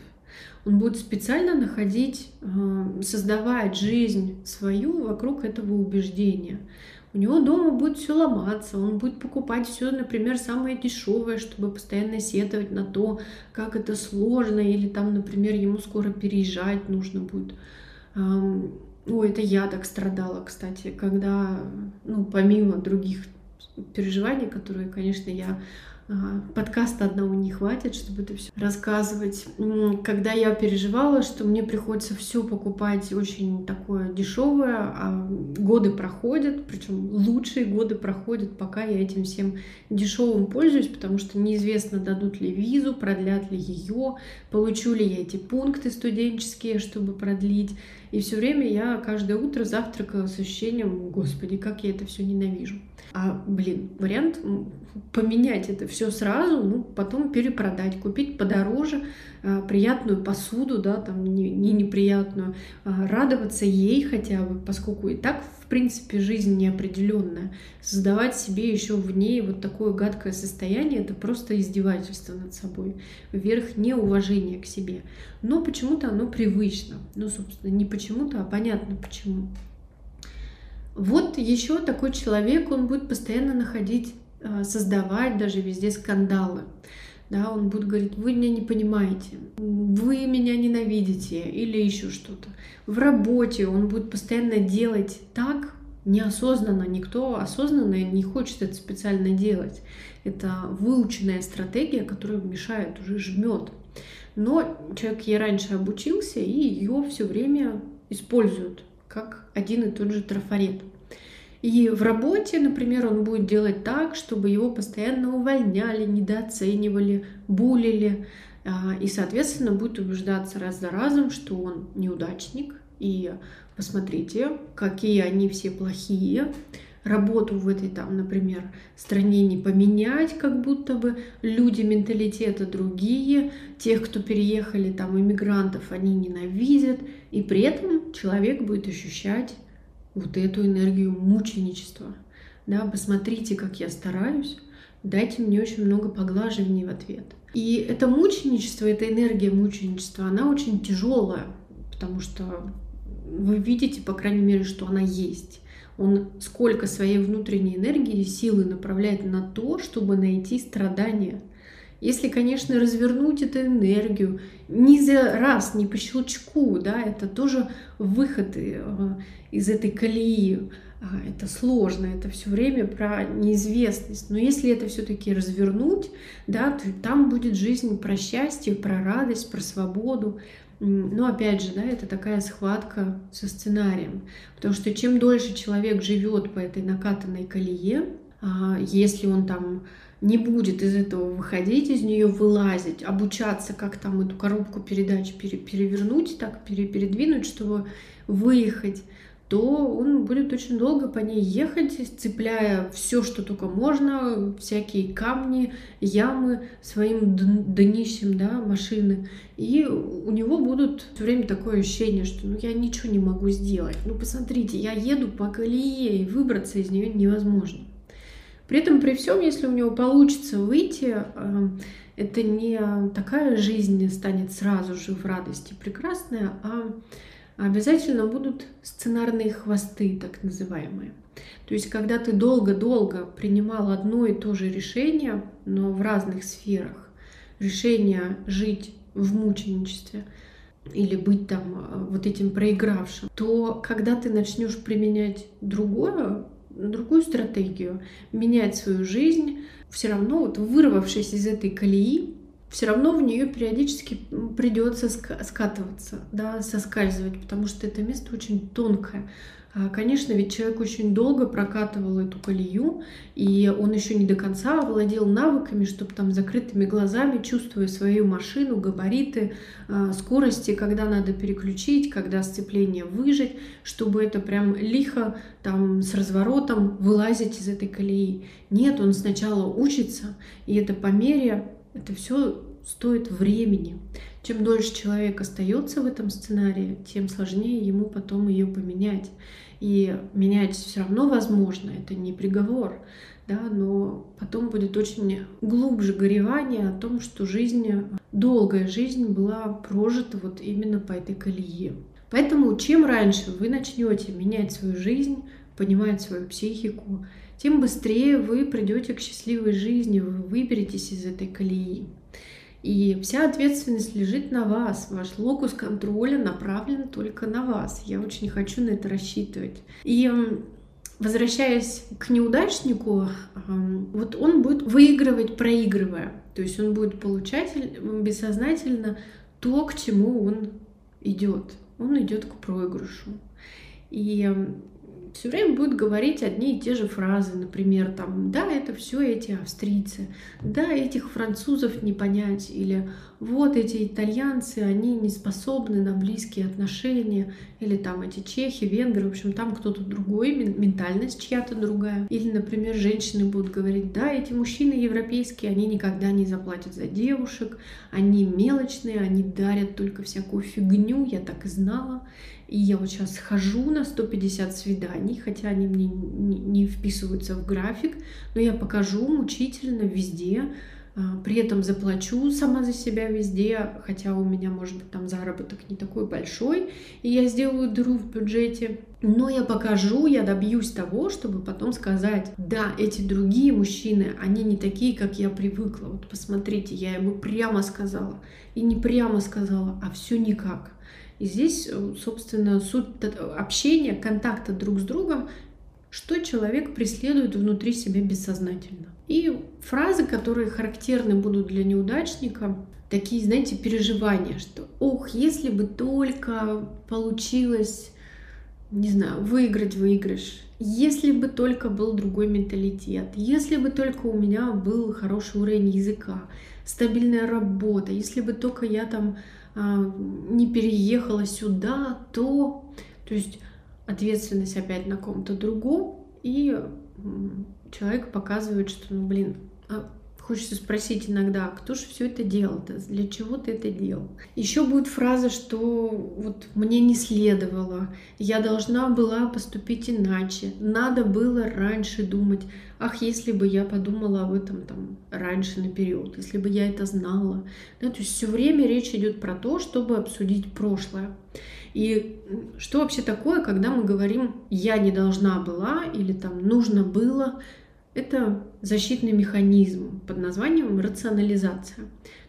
он будет специально находить, э, создавать жизнь свою вокруг этого убеждения. У него дома будет все ломаться, он будет покупать все, например, самое дешевое, чтобы постоянно сетовать на то, как это сложно, или там, например, ему скоро переезжать нужно будет. Ой, это я так страдала, кстати, когда, ну, помимо других переживаний, которые, конечно, я подкаста одного не хватит, чтобы это все рассказывать. Когда я переживала, что мне приходится все покупать очень такое дешевое, а годы проходят, причем лучшие годы проходят, пока я этим всем дешевым пользуюсь, потому что неизвестно, дадут ли визу, продлят ли ее, получу ли я эти пункты студенческие, чтобы продлить. И все время я каждое утро завтракала с ощущением, господи, как я это все ненавижу. А, блин, вариант поменять это все сразу, ну, потом перепродать, купить подороже, приятную посуду, да, там, не, не неприятную, а, радоваться ей хотя бы, поскольку и так, в принципе, жизнь неопределенная. Создавать себе еще в ней вот такое гадкое состояние, это просто издевательство над собой, вверх неуважения к себе. Но почему-то оно привычно. Ну, собственно, не почему-то, а понятно почему. Вот еще такой человек, он будет постоянно находить, а, создавать даже везде скандалы. Да, он будет говорить, вы меня не понимаете, вы меня ненавидите или еще что-то. В работе он будет постоянно делать так, неосознанно, никто осознанно не хочет это специально делать. Это выученная стратегия, которая мешает, уже жмет. Но человек ей раньше обучился и ее все время использует как один и тот же трафарет. И в работе, например, он будет делать так, чтобы его постоянно увольняли, недооценивали, булили. А, и, соответственно, будет убеждаться раз за разом, что он неудачник. И посмотрите, какие они все плохие. Работу в этой, там, например, стране не поменять, как будто бы люди менталитета другие, тех, кто переехали, там, иммигрантов, они ненавидят. И при этом человек будет ощущать вот эту энергию мученичества. Да, посмотрите, как я стараюсь, дайте мне очень много поглаживаний в ответ. И это мученичество, эта энергия мученичества, она очень тяжелая, потому что вы видите, по крайней мере, что она есть. Он сколько своей внутренней энергии и силы направляет на то, чтобы найти страдания. Если, конечно, развернуть эту энергию не за раз, не по щелчку, да, это тоже выход э, из этой колеи. А, это сложно, это все время про неизвестность. Но если это все-таки развернуть, да, то там будет жизнь про счастье, про радость, про свободу. Но опять же, да, это такая схватка со сценарием. Потому что чем дольше человек живет по этой накатанной колее, а, если он там не будет из этого выходить, из нее вылазить, обучаться, как там эту коробку передач пере, перевернуть, так пере, передвинуть, чтобы выехать, то он будет очень долго по ней ехать, цепляя все, что только можно, всякие камни, ямы своим днищем да, машины. И у него будут все время такое ощущение, что ну, я ничего не могу сделать. Ну, посмотрите, я еду по колее, и выбраться из нее невозможно. При этом, при всем, если у него получится выйти, э, это не такая жизнь станет сразу же в радости прекрасная, а обязательно будут сценарные хвосты, так называемые. То есть, когда ты долго-долго принимал одно и то же решение, но в разных сферах, решение жить в мученичестве или быть там э, вот этим проигравшим, то когда ты начнешь применять другое, другую стратегию, менять свою жизнь, все равно вот вырвавшись из этой колеи, все равно в нее периодически придется скатываться, да, соскальзывать, потому что это место очень тонкое. А, конечно, ведь человек очень долго прокатывал эту колею, и он еще не до конца овладел навыками, чтобы там закрытыми глазами, чувствуя свою машину, габариты, а, скорости, когда надо переключить, когда сцепление выжать, чтобы это прям лихо там с разворотом вылазить из этой колеи. Нет, он сначала учится, и это по мере, это все стоит времени. Чем дольше человек остается в этом сценарии, тем сложнее ему потом ее поменять. И менять все равно возможно, это не приговор, да, но потом будет очень глубже горевание о том, что жизнь, долгая жизнь была прожита вот именно по этой колее. Поэтому чем раньше вы начнете менять свою жизнь, понимать свою психику, тем быстрее вы придете к счастливой жизни, вы выберетесь из этой колеи. И вся ответственность лежит на вас. Ваш локус контроля направлен только на вас. Я очень хочу на это рассчитывать. И возвращаясь к неудачнику, вот он будет выигрывать, проигрывая. То есть он будет получать бессознательно то, к чему он идет. Он идет к проигрышу. И все время будет говорить одни и те же фразы, например, там, да, это все эти австрийцы, да, этих французов не понять, или вот эти итальянцы, они не способны на близкие отношения, или там эти чехи, венгры, в общем, там кто-то другой, ментальность чья-то другая. Или, например, женщины будут говорить, да, эти мужчины европейские, они никогда не заплатят за девушек, они мелочные, они дарят только всякую фигню, я так и знала. И я вот сейчас хожу на 150 свиданий, хотя они мне не вписываются в график, но я покажу мучительно везде, а, при этом заплачу сама за себя везде, хотя у меня, может быть, там заработок не такой большой, и я сделаю дыру в бюджете. Но я покажу, я добьюсь того, чтобы потом сказать, да, эти другие мужчины, они не такие, как я привыкла. Вот посмотрите, я ему прямо сказала. И не прямо сказала, а все никак. И здесь, э, собственно, суть общения, контакта друг с другом, что человек преследует внутри себя бессознательно. И фразы, которые характерны будут для неудачника, такие, знаете, переживания, что ох, если бы только получилось, не знаю, выиграть выигрыш, если бы только был другой менталитет, если бы только у меня был хороший уровень языка, стабильная работа, если бы только я там не переехала сюда, то... То есть ответственность опять на ком-то другом, и человек показывает, что, ну, блин, а Хочется спросить иногда, «А кто же все это делал-то? Для чего ты это делал? Еще будет фраза, что вот мне не следовало, я должна была поступить иначе, надо было раньше думать. Ах, если бы я подумала об этом там раньше наперед, если бы я это знала. Да, то есть все время речь идет про то, чтобы обсудить прошлое. И что вообще такое, когда мы говорим «я не должна была» или там «нужно было», это защитный механизм под названием рационализация.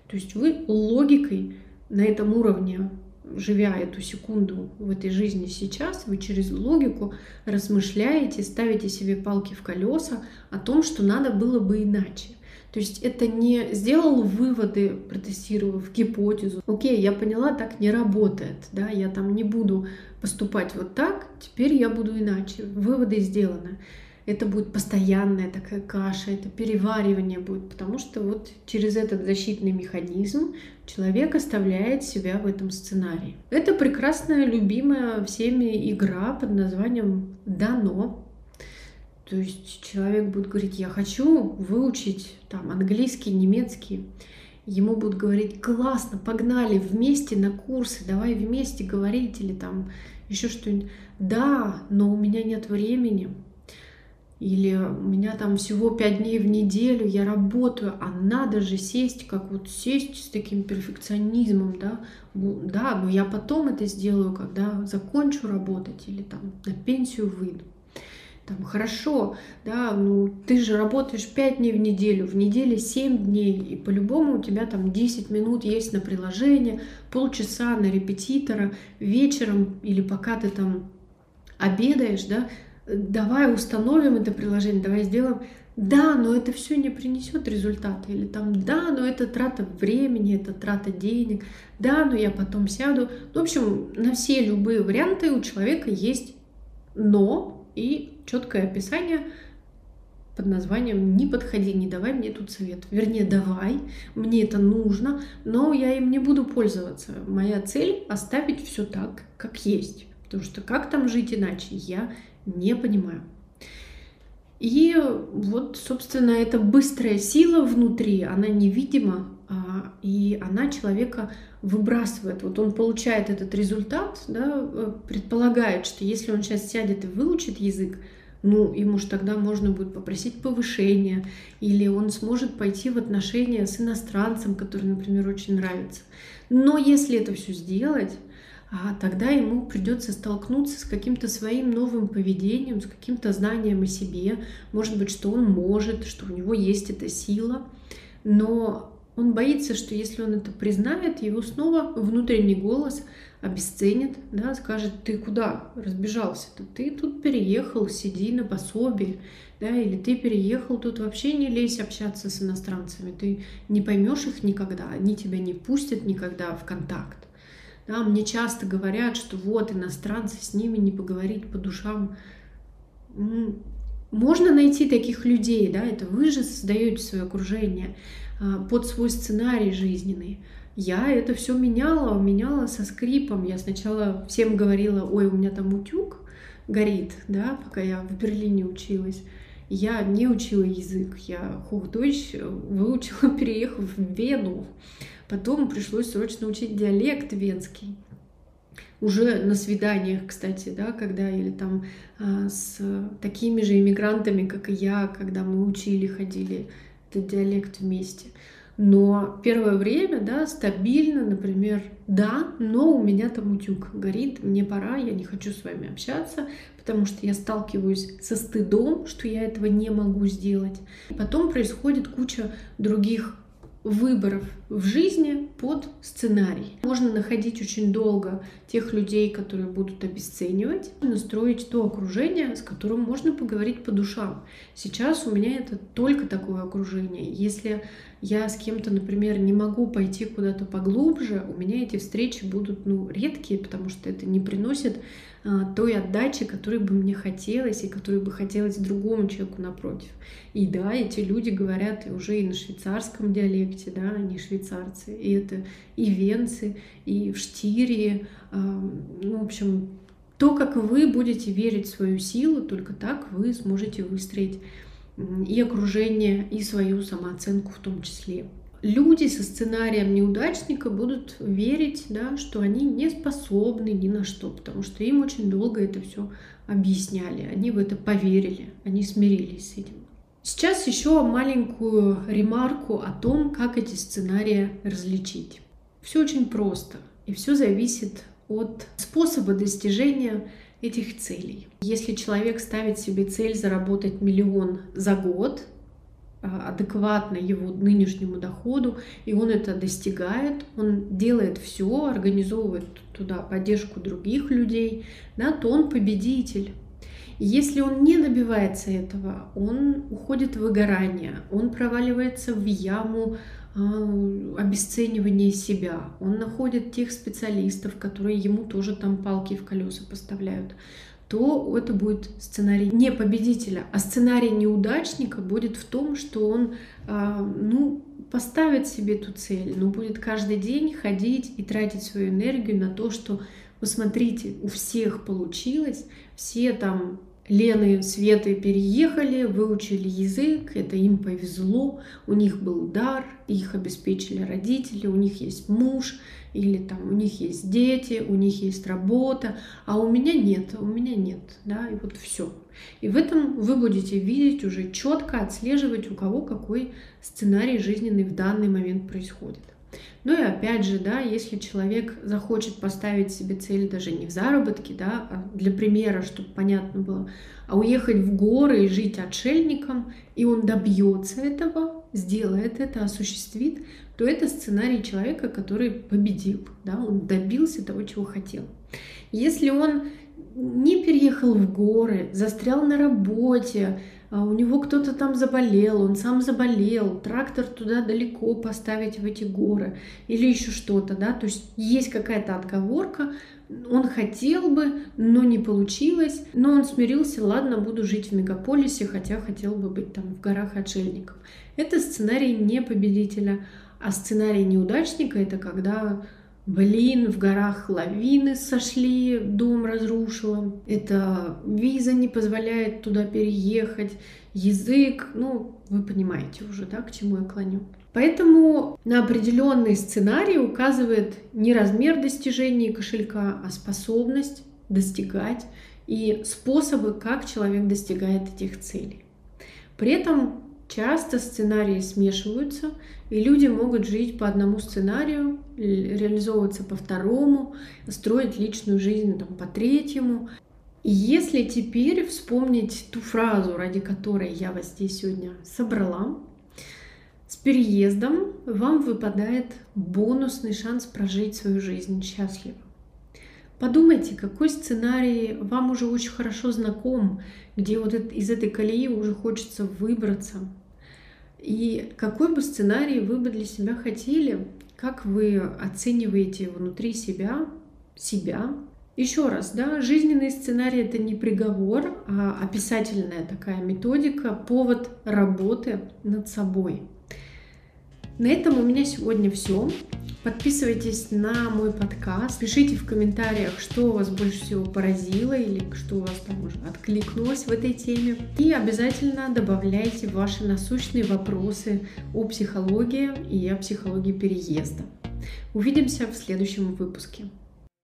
То есть вы логикой на этом уровне, живя эту секунду в этой жизни сейчас, вы через логику размышляете, ставите себе палки в колеса о том, что надо было бы иначе. То есть это не сделал выводы, протестировав гипотезу. Окей, я поняла, так не работает, да, я там не буду поступать вот так, теперь я буду иначе. Выводы сделаны. Это будет постоянная такая каша, это переваривание будет, потому что вот через этот защитный механизм человек оставляет себя в этом сценарии. Это прекрасная, любимая всеми игра под названием «Дано». То есть человек будет говорить, я хочу выучить там английский, немецкий. Ему будут говорить, классно, погнали вместе на курсы, давай вместе говорить или там еще что-нибудь. Да, но у меня нет времени. Или у меня там всего пять дней в неделю, я работаю, а надо же сесть, как вот сесть с таким перфекционизмом, да, да, но я потом это сделаю, когда закончу работать или там на пенсию выйду. Там, хорошо, да, ну ты же работаешь 5 дней в неделю, в неделе 7 дней, и по-любому у тебя там 10 минут есть на приложение, полчаса на репетитора, вечером или пока ты там обедаешь, да, давай установим это приложение, давай сделаем. Да, но это все не принесет результата. Или там, да, но это трата времени, это трата денег. Да, но я потом сяду. Ну, в общем, на все любые варианты у человека есть но и четкое описание под названием «Не подходи, не давай мне тут совет». Вернее, давай, мне это нужно, но я им не буду пользоваться. Моя цель — оставить все так, как есть. Потому что как там жить иначе, я не понимаю. И вот, собственно, эта быстрая сила внутри, она невидима, а, и она человека выбрасывает. Вот он получает этот результат, да, э, предполагает, что если он сейчас сядет и выучит язык, ну, ему же тогда можно будет попросить повышения, или он сможет пойти в отношения с иностранцем, который, например, очень нравится. Но если это все сделать, тогда ему придется столкнуться с каким-то своим новым поведением, с каким-то знанием о себе, может быть, что он может, что у него есть эта сила, но он боится, что если он это признает, его снова внутренний голос обесценит, да, скажет, ты куда разбежался-то? Ты тут переехал, сиди на пособии, да, или ты переехал, тут вообще не лезь общаться с иностранцами, ты не поймешь их никогда, они тебя не пустят никогда в контакт. Да, мне часто говорят, что вот иностранцы, с ними не поговорить по душам. Можно найти таких людей, да, это вы же создаете свое окружение а, под свой сценарий жизненный. Я это все меняла, меняла со скрипом. Я сначала всем говорила, ой, у меня там утюг горит, да, пока я в Берлине училась. Я не учила язык, я Хохдойч выучила, переехав в Вену. Потом пришлось срочно учить диалект венский. Уже на свиданиях, кстати, да, когда или там а, с такими же иммигрантами, как и я, когда мы учили, ходили этот диалект вместе. Но первое время, да, стабильно, например, да, но у меня там утюг горит, мне пора, я не хочу с вами общаться, потому что я сталкиваюсь со стыдом, что я этого не могу сделать. Потом происходит куча других выборов в жизни под сценарий. Можно находить очень долго тех людей, которые будут обесценивать, настроить то окружение, с которым можно поговорить по душам. Сейчас у меня это только такое окружение. Если я с кем-то, например, не могу пойти куда-то поглубже, у меня эти встречи будут ну, редкие, потому что это не приносит той отдачи, которой бы мне хотелось и которой бы хотелось другому человеку напротив. И да, эти люди говорят уже и на швейцарском диалекте, да, они швейцарцы, и это и венцы, и в Штирии, а, ну, в общем, то, как вы будете верить в свою силу, только так вы сможете выстроить и окружение, и свою самооценку в том числе. Люди со сценарием неудачника будут верить, да, что они не способны ни на что, потому что им очень долго это все объясняли, они в это поверили, они смирились с этим. Сейчас еще маленькую ремарку о том, как эти сценарии различить. Все очень просто, и все зависит от способа достижения этих целей. Если человек ставит себе цель заработать миллион за год, адекватно его нынешнему доходу, и он это достигает, он делает все, организовывает туда поддержку других людей, да, то он победитель. Если он не добивается этого, он уходит в выгорание, он проваливается в яму а, обесценивания себя, он находит тех специалистов, которые ему тоже там палки в колеса поставляют, то это будет сценарий не победителя, а сценарий неудачника будет в том, что он, а, ну, поставит себе эту цель, но будет каждый день ходить и тратить свою энергию на то, что, вы смотрите, у всех получилось, все там Лены, Светы переехали, выучили язык, это им повезло, у них был дар, их обеспечили родители, у них есть муж, или там у них есть дети, у них есть работа, а у меня нет, у меня нет, да, и вот все. И в этом вы будете видеть уже четко, отслеживать, у кого какой сценарий жизненный в данный момент происходит. Ну и опять же, да, если человек захочет поставить себе цель даже не в заработке, да, а для примера, чтобы понятно было, а уехать в горы и жить отшельником, и он добьется этого, сделает это, осуществит, то это сценарий человека, который победил, да, он добился того, чего хотел. Если он не переехал в горы, застрял на работе, у него кто-то там заболел, он сам заболел, трактор туда далеко поставить в эти горы или еще что-то, да, то есть есть какая-то отговорка, он хотел бы, но не получилось, но он смирился, ладно, буду жить в мегаполисе, хотя хотел бы быть там в горах отшельником. Это сценарий не победителя, а сценарий неудачника это когда Блин, в горах лавины сошли, дом разрушило. Это виза не позволяет туда переехать, язык, ну, вы понимаете уже, да, к чему я клоню. Поэтому на определенный сценарий указывает не размер достижения кошелька, а способность достигать и способы, как человек достигает этих целей. При этом часто сценарии смешиваются, и люди могут жить по одному сценарию, реализовываться по второму, строить личную жизнь там, по третьему. И если теперь вспомнить ту фразу, ради которой я вас здесь сегодня собрала, с переездом вам выпадает бонусный шанс прожить свою жизнь счастливо. Подумайте, какой сценарий вам уже очень хорошо знаком, где вот из этой колеи уже хочется выбраться. И какой бы сценарий вы бы для себя хотели, как вы оцениваете внутри себя, себя. Еще раз, да, жизненный сценарий это не приговор, а описательная такая методика, повод работы над собой. На этом у меня сегодня все. Подписывайтесь на мой подкаст, пишите в комментариях, что вас больше всего поразило или что у вас там уже откликнулось в этой теме. И обязательно добавляйте ваши насущные вопросы о психологии и о психологии переезда. Увидимся в следующем выпуске.